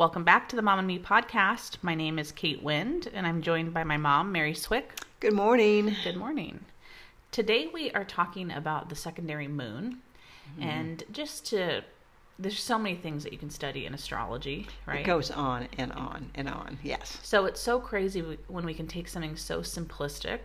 Welcome back to the Mom and Me podcast. My name is Kate Wind, and I'm joined by my mom, Mary Swick. Good morning. Good morning. Today we are talking about the secondary moon, Mm-hmm. and just to there's so many things that you can study in astrology, right? It goes on and on and on. Yes. So it's so crazy when we can take something so simplistic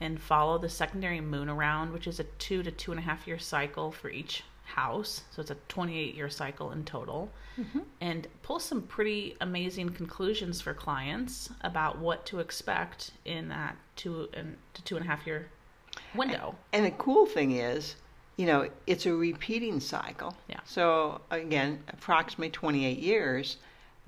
and follow the secondary moon around, which is a two to two and a half year cycle for each house. So it's a 28 year cycle in total. Mm-hmm. And pull some pretty amazing conclusions for clients about what to expect in that two and to two and a half year window. And the cool thing is, you know, it's a repeating cycle. Yeah. So again, approximately 28 years.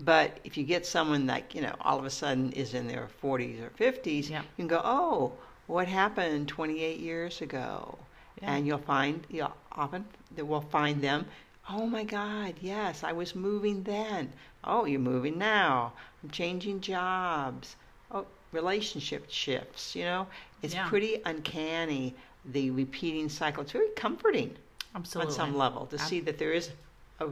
But if you get someone that, you know, all of a sudden is in their 40s or 50s, Yeah. you can go, oh, what happened 28 years ago? Yeah. And you'll find, you'll often, that we'll find them, oh my God, yes, I was moving then. Oh, you're moving now. I'm changing jobs. Oh, relationship shifts, you know? It's Yeah. pretty uncanny, the repeating cycle. It's very comforting Absolutely. on some level to Ab- see that there is a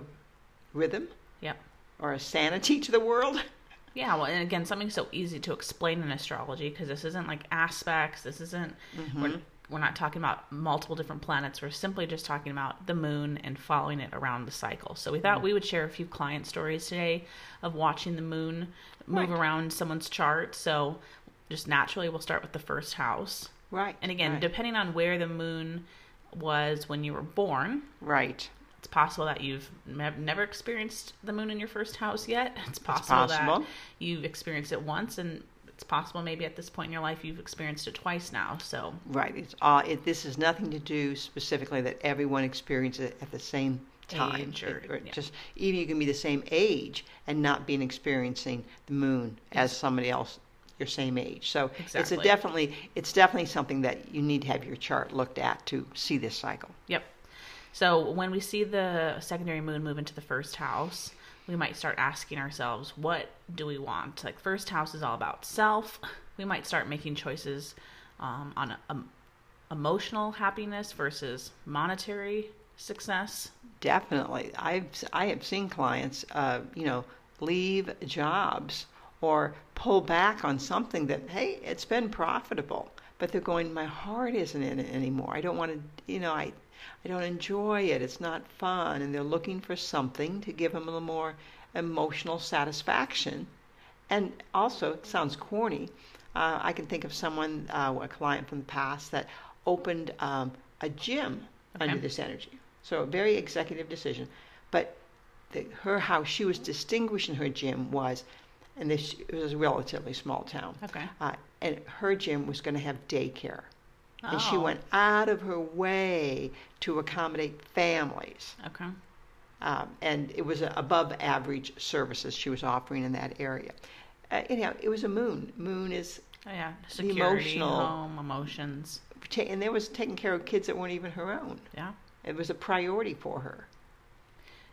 rhythm Yep. or a sanity to the world. Yeah, well, and again, something so easy to explain in astrology because this isn't like aspects. This isn't we're we're not talking about multiple different planets. We're simply just talking about the moon and following it around the cycle. So we thought mm. we would share a few client stories today of watching the moon move Right. around someone's chart. So just naturally, we'll start with the first house. Right. And again, right. depending on where the moon was when you were born, right. it's possible that you've nev- never experienced the moon in your first house yet. It's possible, possible. that you've experienced it once, and it's possible maybe at this point in your life you've experienced it twice now. So, Right. It's all. It, this is nothing to do specifically that everyone experiences it at the same time. Age or- or yeah. Just even you can be the same age and not being experiencing the moon as somebody else your same age. So exactly. it's a definitely it's definitely something that you need to have your chart looked at to see this cycle. yep. So when we see the secondary moon move into the first house, we might start asking ourselves, what do we want? Like first house is all about self. We might start making choices um, on um, emotional happiness versus monetary success. Definitely, I've I have seen clients, uh, you know, leave jobs or pull back on something that hey, it's been profitable, but they're going, my heart isn't in it anymore. I don't want to, you know, I I don't enjoy it. It's not fun, and they're looking for something to give them a little more emotional satisfaction. And also, it sounds corny. Uh, I can think of someone, uh, a client from the past, that opened um, a gym under this energy. So a very executive decision. But the, her how she was distinguishing her gym was, and this it was a relatively small town. Okay. Uh, and her gym was going to have daycare. And she Oh. went out of her way to accommodate families. Okay. Um, and it was above average services she was offering in that area. Uh, anyhow, it was a moon. Moon is, Oh, yeah, security, emotional- home, emotions. and there was taking care of kids that weren't even her own. Yeah, It was a priority for her.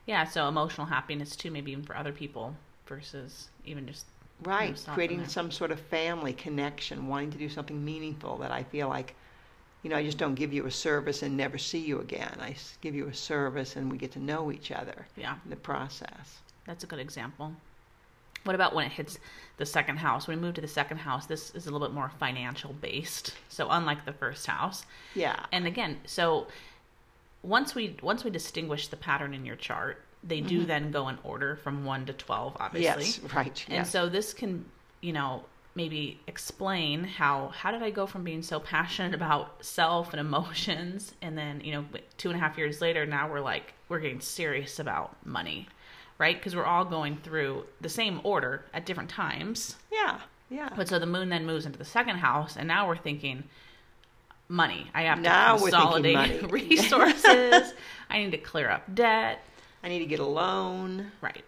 yeah. So emotional happiness too, maybe even for other people versus even just Right, creating some sort of family connection, wanting to do something meaningful that I feel like, you know, I just don't give you a service and never see you again. I give you a service and we get to know each other yeah. in the process. That's a good example. What about when it hits the second house? When we move to the second house, this is a little bit more financial based. So unlike the first house, Yeah. and again, so once we once we distinguish the pattern in your chart, they do mm-hmm. then go in order from one to twelve, obviously. Yes, right. And yes. so this can, you know, maybe explain how how did I go from being so passionate about self and emotions, and then you know, two and a half years later, now we're like we're getting serious about money, right? Because we're all going through the same order at different times. yeah, yeah. But so the moon then moves into the second house, and now we're thinking, money. I have Now to consolidate resources. I need to clear up debt. I need to get a loan. Right.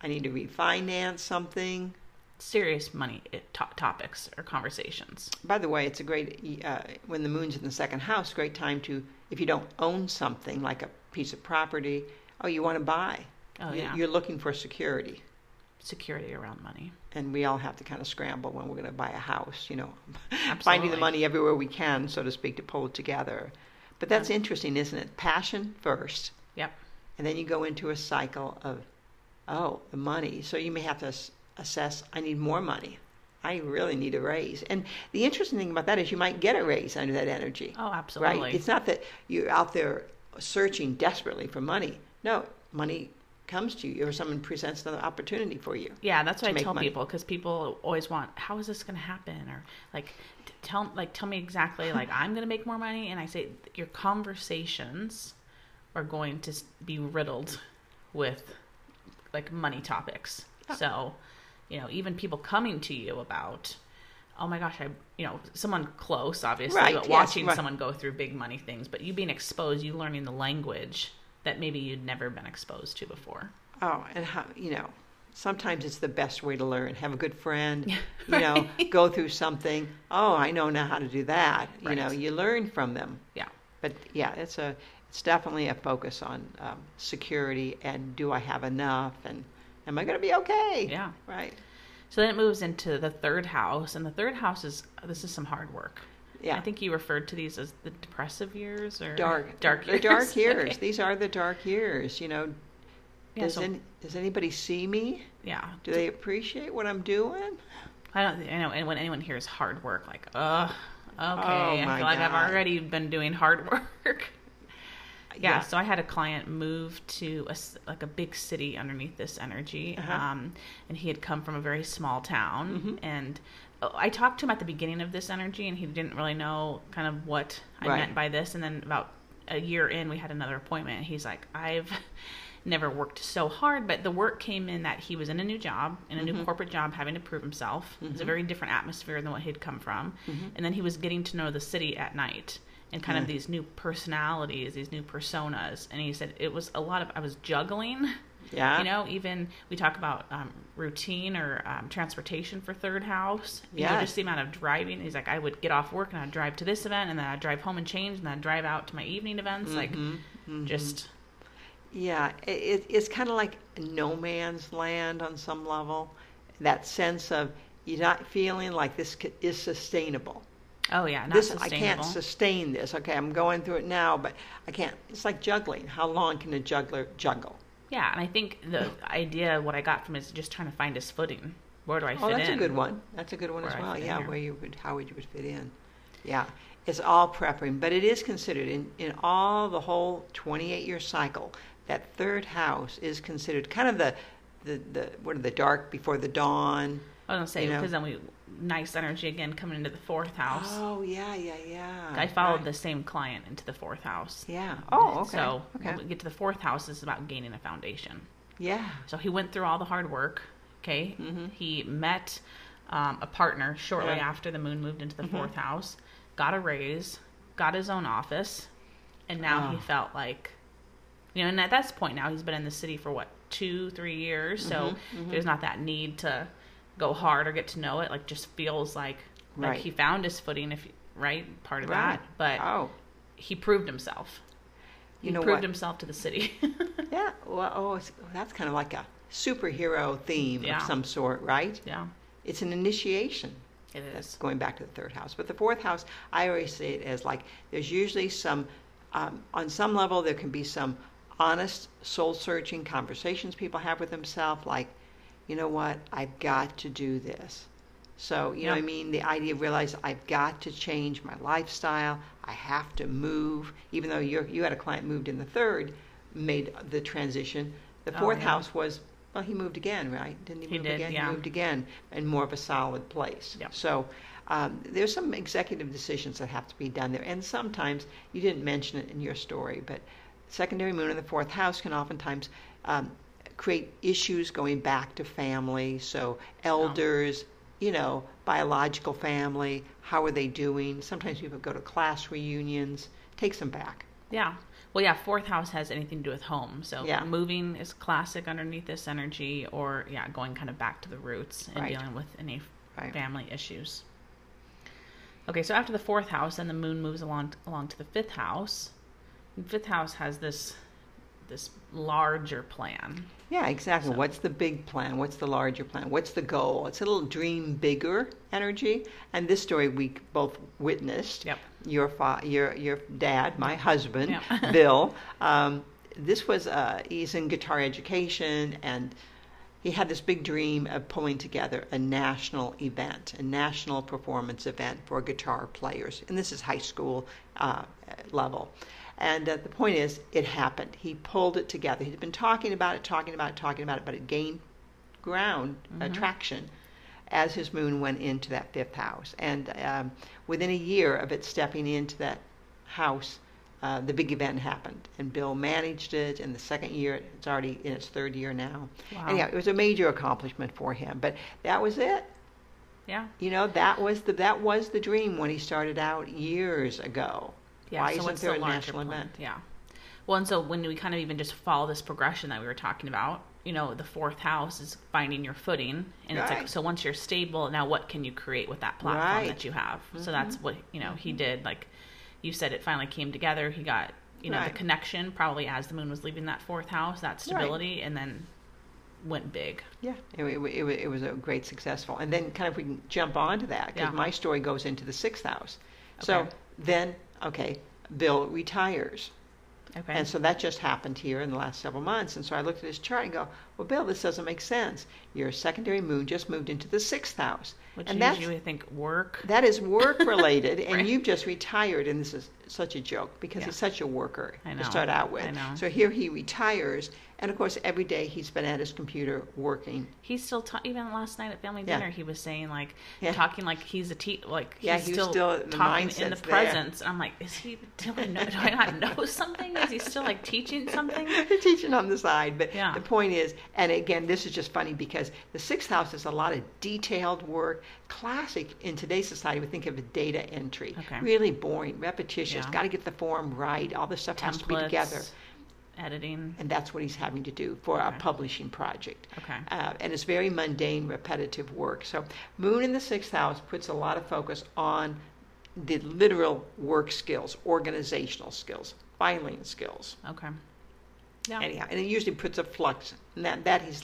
I need to refinance something. Serious money to- topics or conversations. By the way, it's a great uh, when the moon's in the second house. Great time to if you don't own something like a piece of property. Oh, you want to buy. Oh, You- yeah. You're looking for security, Security around money. and we all have to kind of scramble when we're going to buy a house. You know, finding the money everywhere we can, so to speak, to pull it together. But that's interesting, isn't it? Passion first, Yep. and then you go into a cycle of, oh, the money. So you may have to assess. I need more money. I really need a raise. And the interesting thing about that is you might get a raise under that energy. Oh, absolutely. Right? It's not that you're out there searching desperately for money. No, money comes to you or someone presents an opportunity for you. Yeah, that's what I tell money. people because people always want, how is this going to happen? Or like, tell like tell me exactly like I'm going to make more money, and I say your conversations are going to be riddled with like money topics. So, you know, even people coming to you about, oh my gosh, I you know someone close obviously, Right, but yes, watching right. someone go through big money things, but you being exposed, you learning the language that maybe you'd never been exposed to before. Oh, and how, you know, sometimes it's the best way to learn. Have a good friend, you know, Right. go through something. Oh, I know now how to do that. You know, you learn from them. Yeah. But yeah, it's a it's definitely a focus on um, security and do I have enough and am I going to be okay? Yeah. Right. So then it moves into the third house, and the third house is this is some hard work. Yeah. I think you referred to these as the depressive years or dark dark years. dark years. Okay. These are the dark years. You know, Yeah, does so- any, does anybody see me? Yeah. Do they appreciate what I'm doing? I don't. I know. And when anyone hears hard work, like, ugh, okay, I Oh my feel like I've already been doing hard work. Yeah. So I had a client move to a like a big city underneath this energy, Uh-huh. um, and he had come from a very small town, Mhm. and oh, I talked to him at the beginning of this energy, and he didn't really know kind of what I Right. meant by this, and then about a year in, we had another appointment, and he's like, I've never worked so hard, but the work came in that he was in a new job, in a new Mhm. corporate job, having to prove himself. It was a very different atmosphere than what he'd come from. Mhm. And then he was getting to know the city at night and kind of these new personalities, these new personas. And he said it was a lot of, I was juggling. Yeah. You know, even we talk about um, routine or um, transportation for third house. You know, just the amount of driving. He's like, I would get off work and I'd drive to this event and then I'd drive home and change and then I'd drive out to my evening events. Like, Mhm, mhm. just, Yeah, it, it, it's kind of like no man's land on some level. That sense of you're not feeling like this is sustainable. Oh yeah, not this I can't sustain this. Okay, I'm going through it now, but I can't. It's like juggling. How long can a juggler juggle? Yeah, and I think the idea, what I got from it is just trying to find his footing. Where do I oh, fit in? Oh, that's a good one. That's a good one Where as well. Yeah, where you would, how would you would fit in? Yeah, it's all prepping, but it is considered in in all the whole 28 year cycle. That third house is considered kind of the the the what are the dark before the dawn. I was gonna say you know. because then we nice energy again coming into the fourth house. Oh yeah, yeah, yeah. I followed Right. the same client into the fourth house. Yeah. Oh, okay. So okay. when we get to the fourth house, it's about gaining a foundation. Yeah. So he went through all the hard work. Okay, Mhm. he met um, a partner shortly Yeah. after the moon moved into the Mhm. fourth house, got a raise, got his own office, and now he Oh. felt like, you know, and at this point now he's been in the city for what two, three years, so Mhm, mhm. there's not that need to go hard or get to know it. Like, just feels like like Right. he found his footing, if right, part of Right. that, but Oh. he proved himself. He You know proved what? himself to the city. Yeah. Well, oh, that's kind of like a superhero theme Yeah. of some sort, right? yeah, It's an initiation. it That's going back to the third house. But the fourth house, I always say it as like there's usually some, um, on some level, there can be some honest, soul searching conversations people have with themselves, like, you know what, I've got to do this. So, you know what I mean? The idea of realize I've got to change my lifestyle. I have to move. Even though you you had a client moved in the third, made the transition. The Oh, fourth yeah. house was, well, he moved again, right? Didn't he, He move did, again? yeah. He moved again in more of a solid place. Yep. So um, there's some executive decisions that have to be done there. And sometimes, you didn't mention it in your story, but secondary moon in the fourth house can oftentimes um, create issues going back to family. So elders, you know, biological family. How are they doing? Sometimes people go to class reunions. Takes them back. Yeah. Well, yeah, fourth house has anything to do with home. So Yeah. moving is classic underneath this energy, or yeah, going kind of back to the roots and Right. dealing with any Right. family issues. Okay, so after the fourth house, then the moon moves along along to the fifth house. And fifth house has this this larger plan. Yeah, exactly. So- What's the big plan? What's the larger plan? What's the goal? It's a little dream bigger energy. And this story we both witnessed. Yep. Your fa- your your dad, my husband, Yeah. Bill. Um, this was uh, he's in guitar education, and he had this big dream of pulling together a national event, a national performance event for guitar players. And this is high school uh, level. And uh, the point is, it happened. He pulled it together. He'd been talking about it, talking about it, talking about it, but it gained ground, uh, traction, as his moon went into that fifth house. And um, within a year of it stepping into that house, uh, the big event happened. And Bill managed it. And the second year, it's already in its third year now. Wow. And yeah, it was a major accomplishment for him. But that was it. Yeah. You know, that was the that was the dream when he started out years ago. Yeah. Why so isn't there the a national plan? event? Yeah. Well, and so when we kind of even just follow this progression that we were talking about, you know, the fourth house is finding your footing, and it's like so once you're stable, now what can you create with that platform Right. Mm-hmm. that you have? So that's what you know he did. Like you said, it finally came together. He got you know Right. the connection probably as the moon was leaving that fourth house, that stability, and then went big. Yeah, it, it, it, was a great successful. And then, kind of, we can jump onto that because Yeah. my story goes into the sixth house. So then, okay, Bill retires. Okay. And so that just happened here in the last several months. And so I looked at his chart and go, well, Bill, this doesn't make sense. Your secondary moon just moved into the sixth house. Which and usually that's, you would think work. that is work related. and you've just retired. And this is such a joke because Yeah. he's such a worker to start out with. I know. So here he retires. And of course, every day he's been at his computer working. He's still ta- even last night at family Yeah. dinner. He was saying like Yeah. talking like he's a te- like Yeah, he's still, still- talking in the presence. I'm like, is he do I know? Do I not know something? Is he still like teaching something? He's teaching on the side. But Yeah. the point is, and again, this is just funny because the sixth house is a lot of detailed work. Classic in today's society, we think of a data entry. Okay. Really boring, repetitious. Got to get the form right. All this stuff has to be together. Templates, editing. And that's what he's having to do for a Okay. publishing project. Okay. Uh, and it's very mundane, repetitive work. So, Moon in the sixth house puts a lot of focus on the literal work skills, organizational skills, filing skills. Okay. Yeah. anyhow, and it usually puts a flux, and that, that he's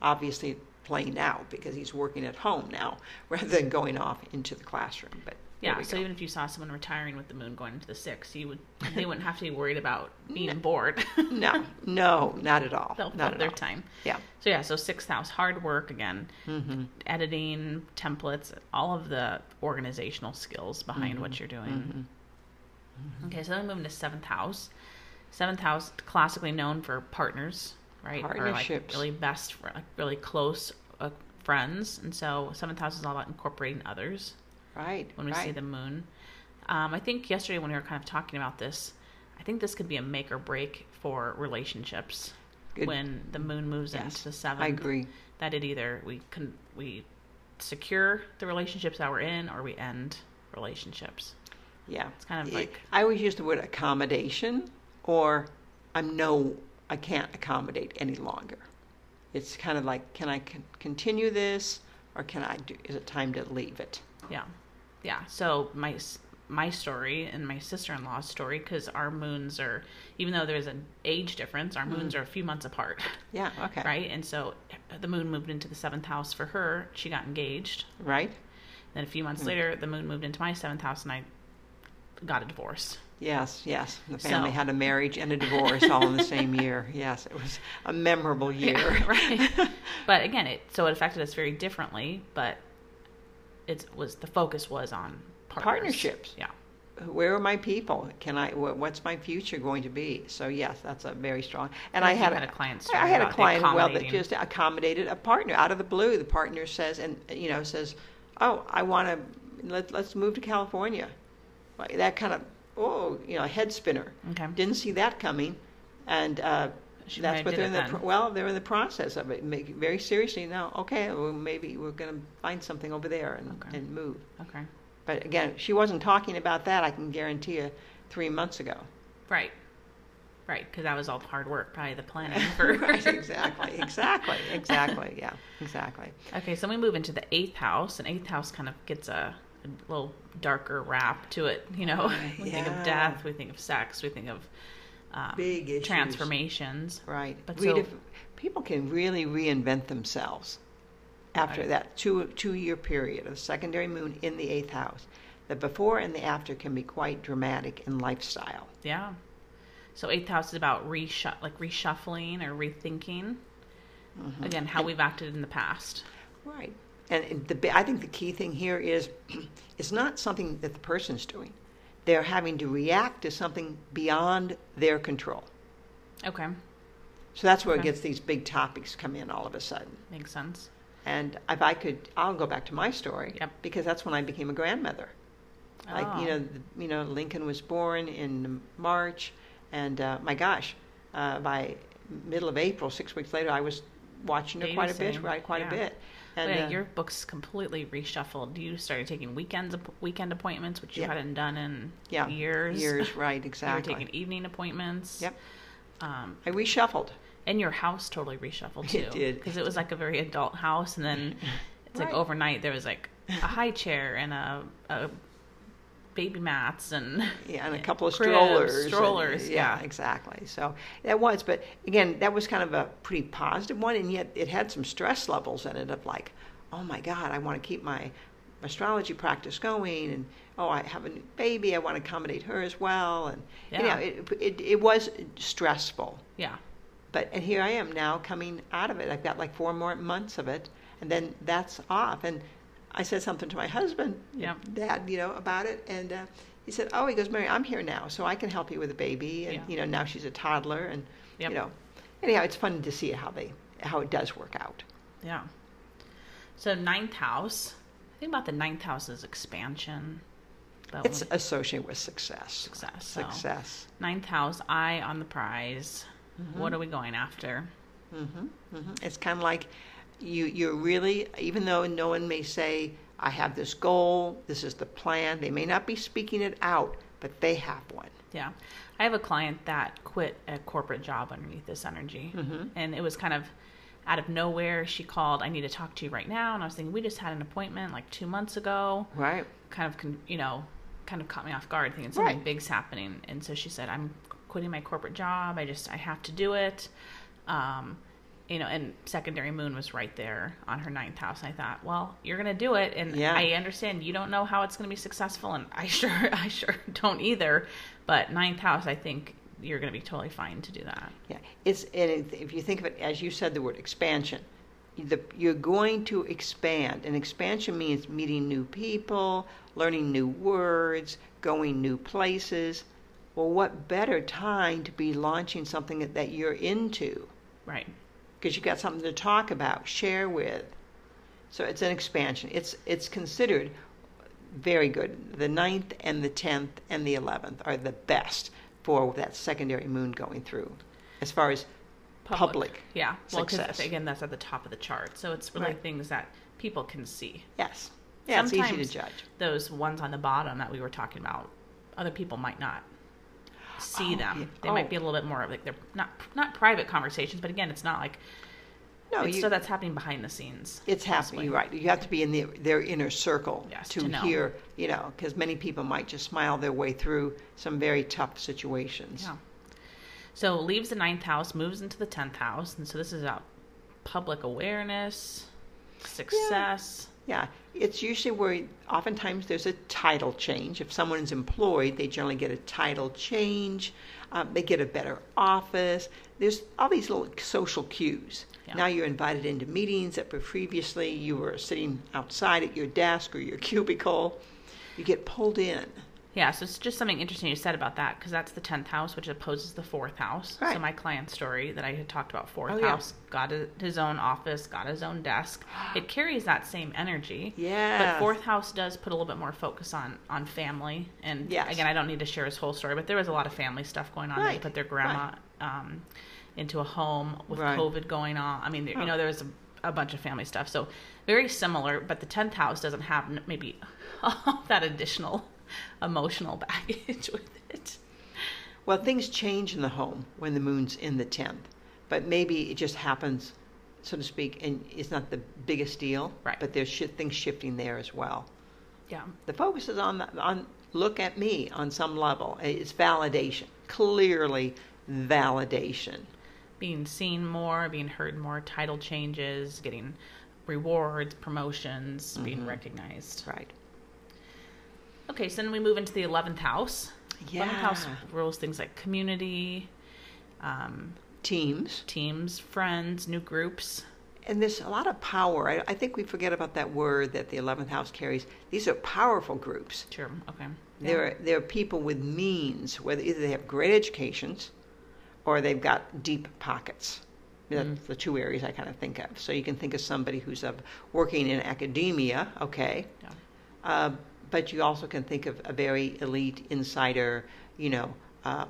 obviously playing out because he's working at home now rather than going off into the classroom. But there Yeah, so go. even if you saw someone retiring with the moon going into the sixth, you would they wouldn't have to be worried about being bored. no, no, not at all. They'll not at their all. time. Yeah, So yeah, so sixth house, hard work again, hmm editing, templates, all of the organizational skills behind Mm-hmm. what you're doing. Okay, so then moving to seventh house. Seventh house, classically known for partners, right? Or like Partnerships. really best, like really close uh, friends. And so seventh house is all about incorporating others right. when we right. see the moon. Um, I think yesterday when we were kind of talking about this, I think this could be a make or break for relationships Good. when the moon moves Yes, into the seventh. I agree. That it either we can we secure the relationships that we're in or we end relationships. Yeah, It's kind of like I always use the word accommodation, or I'm no, I can't accommodate any longer. It's kind of like, can I con- continue this, or can I do? Is it time to leave it? yeah, yeah. So my my story and my sister in law's story because our moons are even though there's an age difference, our moons are a few months apart. Yeah. Okay. right? And so the moon moved into the seventh house for her. She got engaged. Right. Then a few months Hmm. later, the moon moved into my seventh house, and I got a divorce. Yes, yes. The family So- had a marriage and a divorce all in the same year. Yes, it was a memorable year. Yeah, right. but again, it so it affected us very differently. But it was the focus was on partners. Partnerships. Yeah. Where are my people? Can I? What's my future going to be? So yes, that's a very strong. And I had, had a client I had a client well that just accommodated a partner out of the blue. The partner says, and you know, says, "Oh, I want to let let's move to California." Like that kind of oh, you know, head spinner. Okay. Didn't see that coming, and uh, She that's what they're in the pro- well they're in the process of it. Make very seriously now. Okay, well maybe we're going to find something over there and, Okay. and move. Okay. But again, she wasn't talking about that. I can guarantee you, three months ago. Right. Right, because that was all hard work, probably the planning for. right, exactly, exactly, exactly. Yeah, exactly. Okay, so we move into the eighth house, and eighth house kind of gets a, a little darker wrap to it. You know, Right, oh, we think of death, we think of sex, we think of um, Big issues. transformations. Right. But so- if- people can really reinvent themselves after Right. that two two year period of secondary moon in the eighth house. The before and the after can be quite dramatic in lifestyle. Yeah. So eighth house is about reshu- like reshuffling or rethinking. Mm-hmm. Again, how we've acted in the past. Right. And the, I think the key thing here is it's not something that the person's doing. They're having to react to something beyond their control. Okay, So that's where it gets these big topics come in all of a sudden. makes sense. And if I could, I'll go back to my story Yep. because that's when I became a grandmother. Like you Oh. know, the, you know, Lincoln was born in March, and uh, my gosh, uh, by middle of April, six weeks later, I was watching her quite a bit, right? Quite yeah. a bit. And Wait, uh, your book's completely reshuffled. You started taking weekends, weekend appointments, which you hadn't done in yeah, years. years, right? Exactly. you were taking evening appointments. Yep. Um, I reshuffled. and your house totally reshuffled too. It did. because it was like a very adult house, and then it's like overnight there was like a high chair and a, a baby mats and Yeah, and a couple of cribs, strollers. and- Strollers, yeah, yeah. exactly. So that was, but again, that was kind of a pretty positive one, and yet it had some stress levels in it of like, oh my God, I want to keep my astrology practice going, and oh, I have a new baby, I want to accommodate her as well, and you know, it, it it was stressful. yeah, But and here I am now coming out of it. I've got like four more months of it, and then that's off. And I said something to my husband, yeah. Dad, you know, about it, and uh, he said, "Oh, he goes, Mary, I'm here now, so I can help you with the baby." And Yeah. you know, now she's a toddler, and Yep. you know, anyhow, it's fun to see how they how it does work out. yeah. So ninth house. I Think about the ninth house as expansion. But It's associated with success. Success, so. Success. ninth house, eye on the prize. What are we going after? Mm-hmm. Mm-hmm. It's kind of like you you're really even though no one may say I have this goal, this is the plan. They may not be speaking it out, but they have one. Yeah. I have a client that quit a corporate job underneath this energy. Mhm. And it was kind of out of nowhere. She called, I need to talk to you right now. And I was thinking, we just had an appointment like two months ago. Right. Kind of, you know, kind of caught me off guard thinking something Right. big's happening. And so she said, I'm quitting my corporate job. I just, I have to do it. Um, you know, and secondary moon was right there on her ninth house. I thought, well, you're going to do it. And Yeah. I understand you don't know how it's going to be successful. And I sure, I sure don't either. But ninth house, I think you're going to be totally fine to do that. Yeah. It's it, if you think of it as you said the word expansion, the, you're going to expand, and expansion means meeting new people, learning new words, going new places. Well, what better time to be launching something that, that you're into? Right. Because you've got something to talk about, share with. So it's an expansion. It's it's considered very good. The ninth and the tenth and the eleventh are the best for that secondary moon going through, as far as public. Yeah. Well, because again, that's at the top of the chart. So it's really Right. things that people can see. Yes, yeah, it's easy to judge. Those ones on the bottom that we were talking about, other people might not see Oh, them. yeah. They Oh. might be a little bit more like they're not not private conversations, but again, it's not like No, you, stuff that's happening behind the scenes. it's happening, right? You have to be in the, their inner circle Yes, to, to hear, you know, because many people might just smile their way through some very tough situations. Yeah. So leaves the ninth house, moves into the tenth house, and so this is about public awareness, success. Yeah, it's usually where oftentimes there's a title change. If someone is employed, they generally get a title change. Um, they get a better office. There's all these little social cues. Yeah. Now you're invited into meetings that previously you were sitting outside at your desk or your cubicle. You get pulled in. Yeah, so it's just something interesting you said about that because that's the tenth house, which opposes the fourth house. Right. So my client story that I had talked about, fourth Oh, yeah. house, got a, his own office, got his own desk. It carries that same energy. Yeah. But fourth house does put a little bit more focus on on family, and Yes. again, I don't need to share his whole story, but there was a lot of family stuff going on. They put their grandma um, into a home with Right. COVID going on. I mean, there- Oh. you know, there was a, a bunch of family stuff. So very similar, but the 10th house doesn't have maybe that additional emotional baggage with it. Well, things change in the home when the moon's in the 10th, but maybe it just happens, so to speak, and it's not the biggest deal. Right. But there's shi things shifting there as well. Yeah. The focus is on the, on look at me on some level. It's validation, clearly validation. Being seen more, being heard more, title changes, getting rewards, promotions, being mm-hmm. recognized. Right. Okay, so then we move into the 11th house. Yeah. 11th house rules things like community, um, Teams. teams, friends, new groups. And there's a lot of power. I, I think we forget about that word that the 11th house carries. These are powerful groups. Sure. Okay. They're, they're people with means, whether either they have great educations or they've got deep pockets. That's Mm. the two areas I kind of think of. So you can think of somebody who's of working in academia, okay, Yeah. uh, but you also can think of a very elite insider, you know, uh,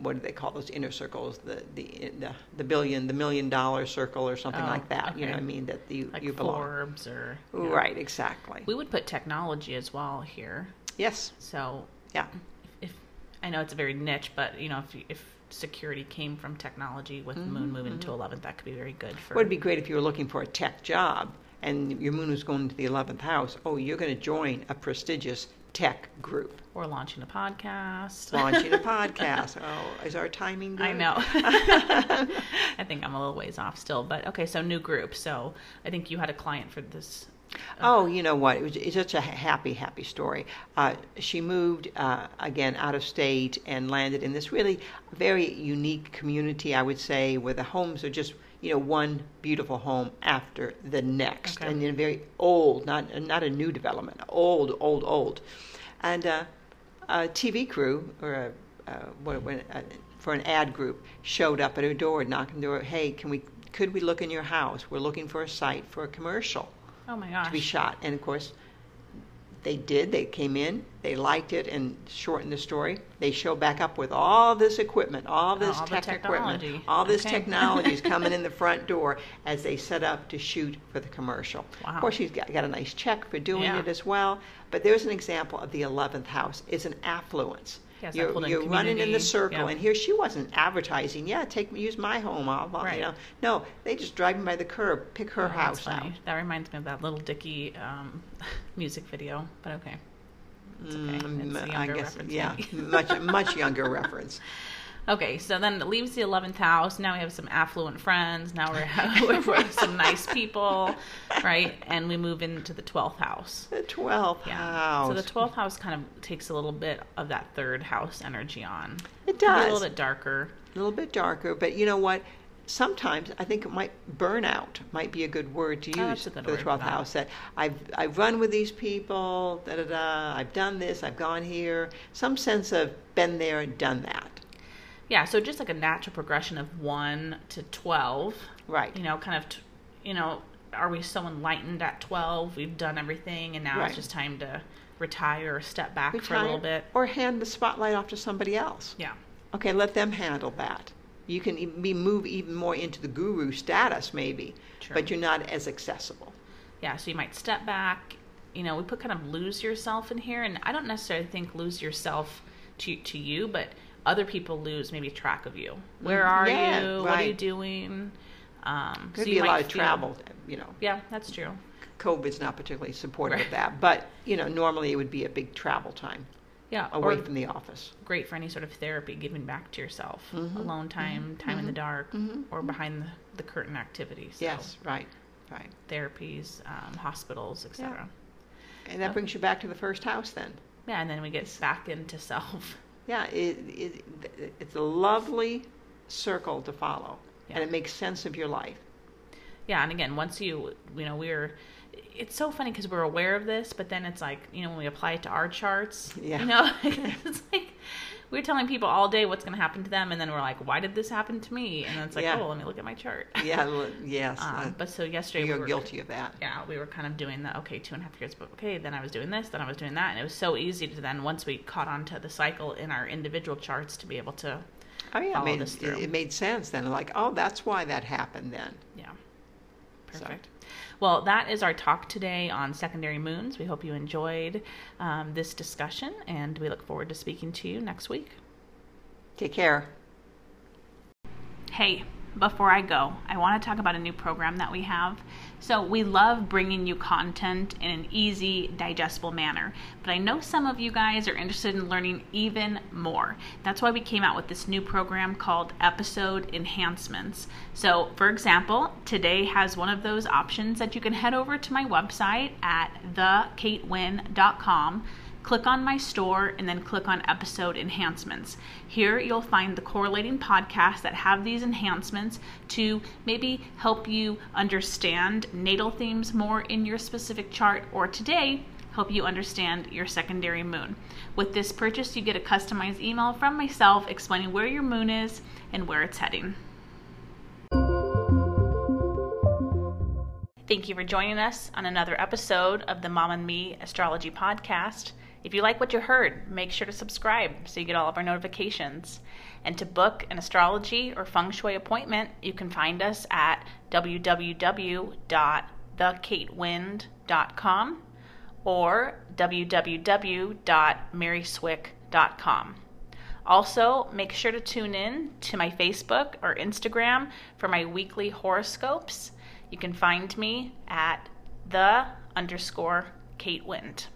what do they call those inner circles? The, the the the billion, the million dollar circle, or something Oh, like that. You know, what I mean that you Like you belong. Forbes or yeah. Right, exactly. We would put technology as well here. Yes, So yeah, if I know it's a very niche, but you know if if security came from technology with the Mm-hmm, moon moving into 11th, that could be very good for. Well, it'd be great if you were looking for a tech job and your moon was going into the 11th house. Oh, you're going to join a prestigious tech group. or launching a podcast. Launching a podcast. Oh, is our timing good? I know. I think I'm a little ways off still, but okay. So new group. So I think you had a client for this. Oh, you know what? It was it's such a happy, happy story. Uh, she moved uh, again out of state and landed in this really very unique community, I would say, where the homes are just you know one beautiful home after the next, Okay. and a very old, not not a new development, old, old, old, and uh, a TV crew or a uh, what, what, uh, for an ad group showed up at her door, knocking on the door. Hey, can we? Could we look in your house? We're looking for a site for a commercial Oh my gosh! to be shot. And of course, they did. They came in, they liked it, and shortened the story. They show back up with all this equipment, all this all tech equipment, all this Okay. technology is coming in the front door as they set up to shoot for the commercial. Wow. Of course, she's got, got a nice check for doing Yeah. it as well. But there's an example of the 11th house. It's an affluence. Yes, you're you're running in the community, circle, yeah. and here she wasn't advertising. Yeah, take use my home. I'll, I'll- Right. you know, no, they just driving by the curb, pick her Oh, that's house funny. out. That reminds me of that Lil Dicky um, music video, but okay. It's okay. Mm, It's a I younger guess, reference, yeah, maybe. much much younger reference. Okay, so then it leaves the 11th house. Now we have some affluent friends. Now we're, we're with some nice people, right? And we move into the 12th house. The twelfth Yeah. house. So the 12th house kind of takes a little bit of that third house energy on. It be A little bit darker. a little bit darker, but you know what? Sometimes I think it might burnout might be a good word to oh, use Oh, a good for the twelfth house. That I've I've run with these people, da da da. I've done this. I've gone here. Some sense of been there, and done that. Yeah, so just like a natural progression of 1 to 12. Right. You know, kind of, t- you know, are we so enlightened at 12? We've done everything and now Right. it's just time to retire or step back for a little bit. or hand the spotlight off to somebody else. Yeah. Okay, let them handle that. You can be move even more into the guru status, maybe, True. but you're not as accessible. Yeah, so you might step back. You know, we put kind of lose yourself in here, and I don't necessarily think lose yourself to to you, but other people lose maybe track of you. Where Mhm. are Yeah, you? What are you doing? Um, Could so be a lot of feel- travel, you know. Yeah, that's true. COVID's not particularly supportive Right. of that, but you know, normally it would be a big travel time Yeah, away from the office. great for any sort of therapy, giving back to yourself, Mhm, alone time, time in the dark, mhm, or behind the, the curtain activities. So Yes, right, right. therapies, um, hospitals, etc. And that brings you back to the first house then. Yeah, and then we get back into self. Yeah, it, it, it's a lovely circle to follow, Yeah. and it makes sense of your life. Yeah, and again, once you, you know, we're, it's so funny because we're aware of this, but then it's like, you know, when we apply it to our charts, Yeah. you know, it's like we're telling people all day what's going to happen to them, and then we're like, why did this happen to me? And then it's like, Yeah. oh, let me look at my chart. Yeah, yes. Um, uh, but so yesterday we you're were, guilty of that. yeah, we were kind of doing the okay, two and a half years, but okay, then I was doing this, then I was doing that, and it was so easy to then once we caught on to the cycle in our individual charts to be able to Oh yeah, I follow mean, this it, through. it made sense then. Like, oh, that's why that happened then. Yeah. So- Perfect. Well, that is our talk today on secondary moons. We hope you enjoyed um, this discussion, and we look forward to speaking to you next week. Take care. Hey, before I go, I want to talk about a new program that we have. So, we love bringing you content in an easy, digestible manner, but I know some of you guys are interested in learning even more. That's why we came out with this new program called Episode Enhancements. So, for example, today has one of those options that you can head over to my website at thekatewind.com click on my store and then click on episode enhancements. Here you'll find the correlating podcasts that have these enhancements to maybe help you understand natal themes more in your specific chart or today help you understand your secondary moon. With this purchase you get a customized email from myself explaining where your moon is and where it's heading. Thank you for joining us on another episode of the Mom and Me Astrology Podcast. If you like what you heard, make sure to subscribe so you get all of our notifications. And to book an astrology or feng shui appointment, you can find us at www.thekatewind.com or www.maryswick.com. Also, make sure to tune in to my Facebook or Instagram for my weekly horoscopes. You can find me at the underscore Kate Wind.